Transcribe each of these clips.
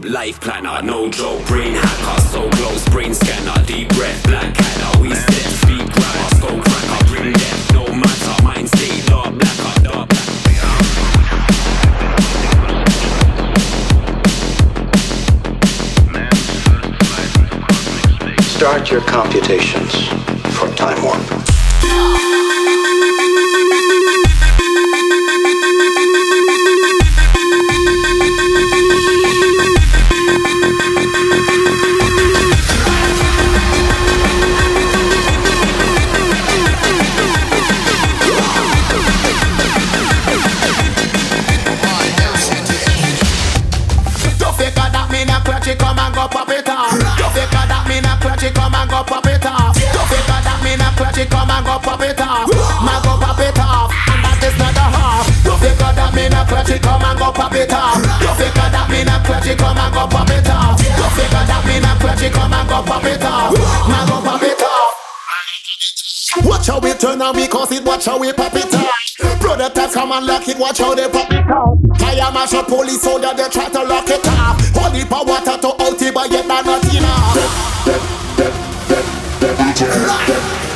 dope Life planner, no joke. Brain hacker, so close Brain scanner, deep breath Black canner, we step Speak grammar, skull cracker Bring death, no matter. Mind state, dark blacker, dark Start your computations for Time Warp. watch how we pop it out. Brother taps come and lock it, watch how they pop it out. Tire mash up police soldier, they try to lock it up. Holy power water to out it, but yet not enough. Right.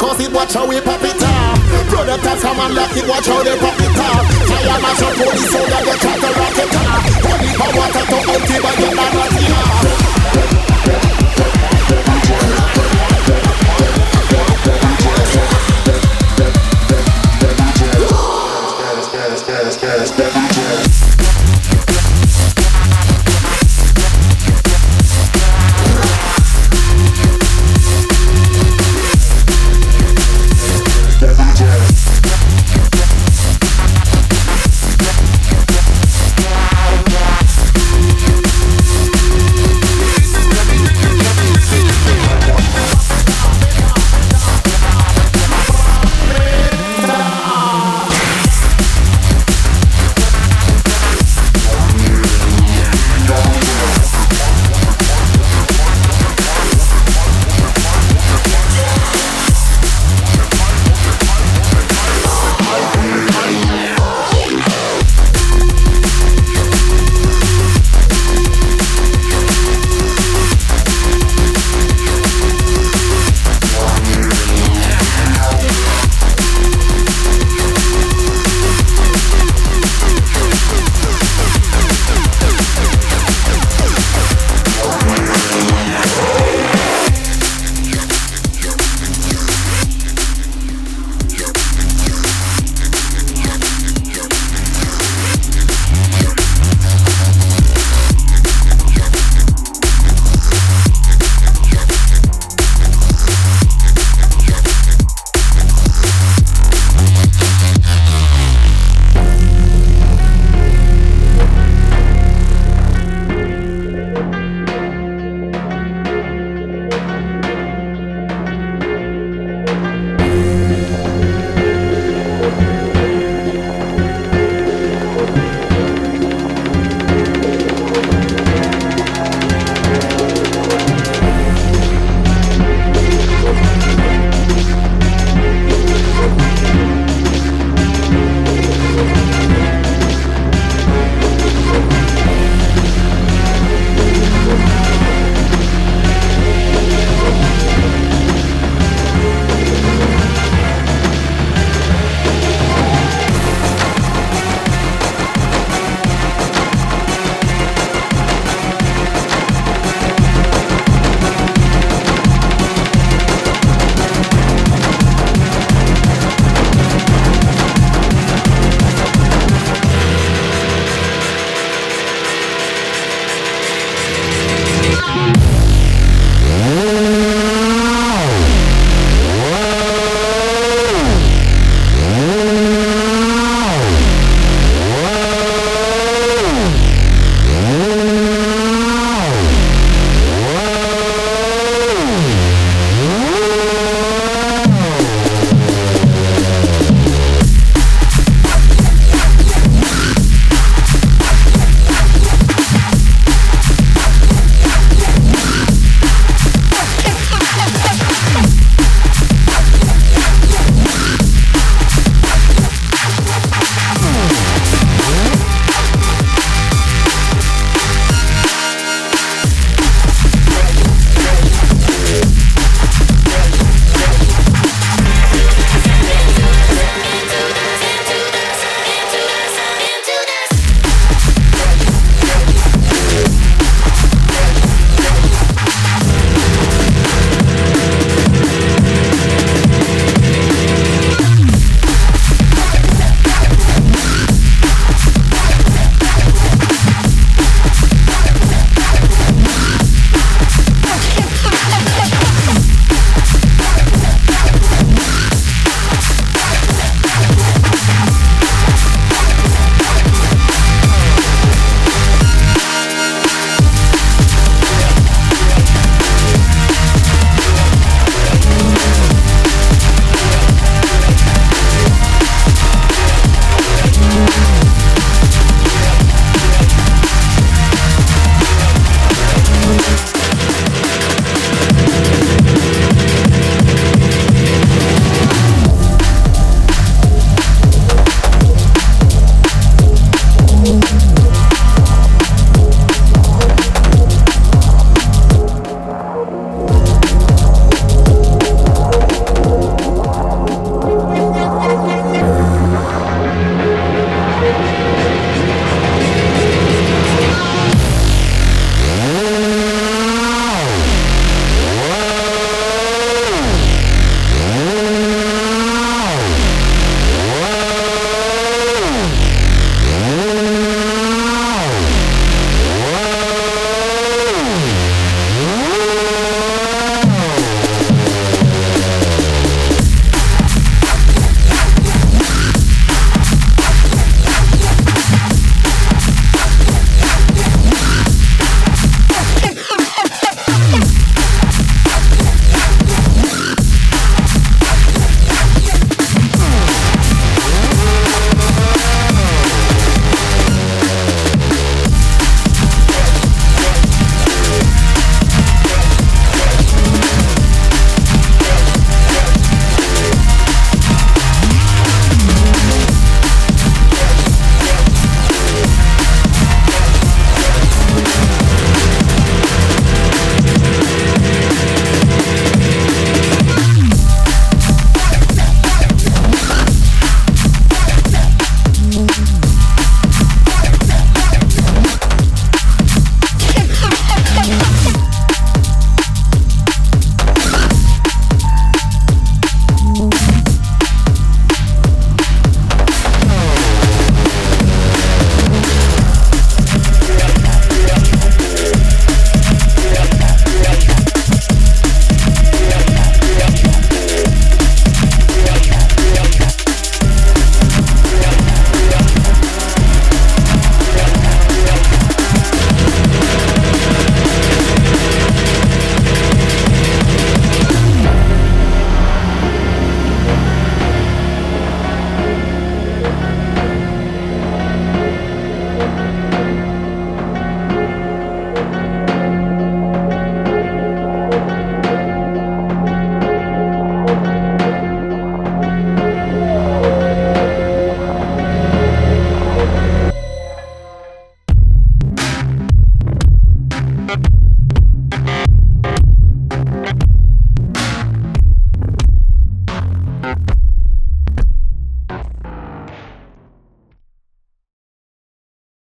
Cause it watch how we pop it off Brother that's a man it watch how they pop it off Fire mash up all the soda go try to rock it off Holy power to empty but you're not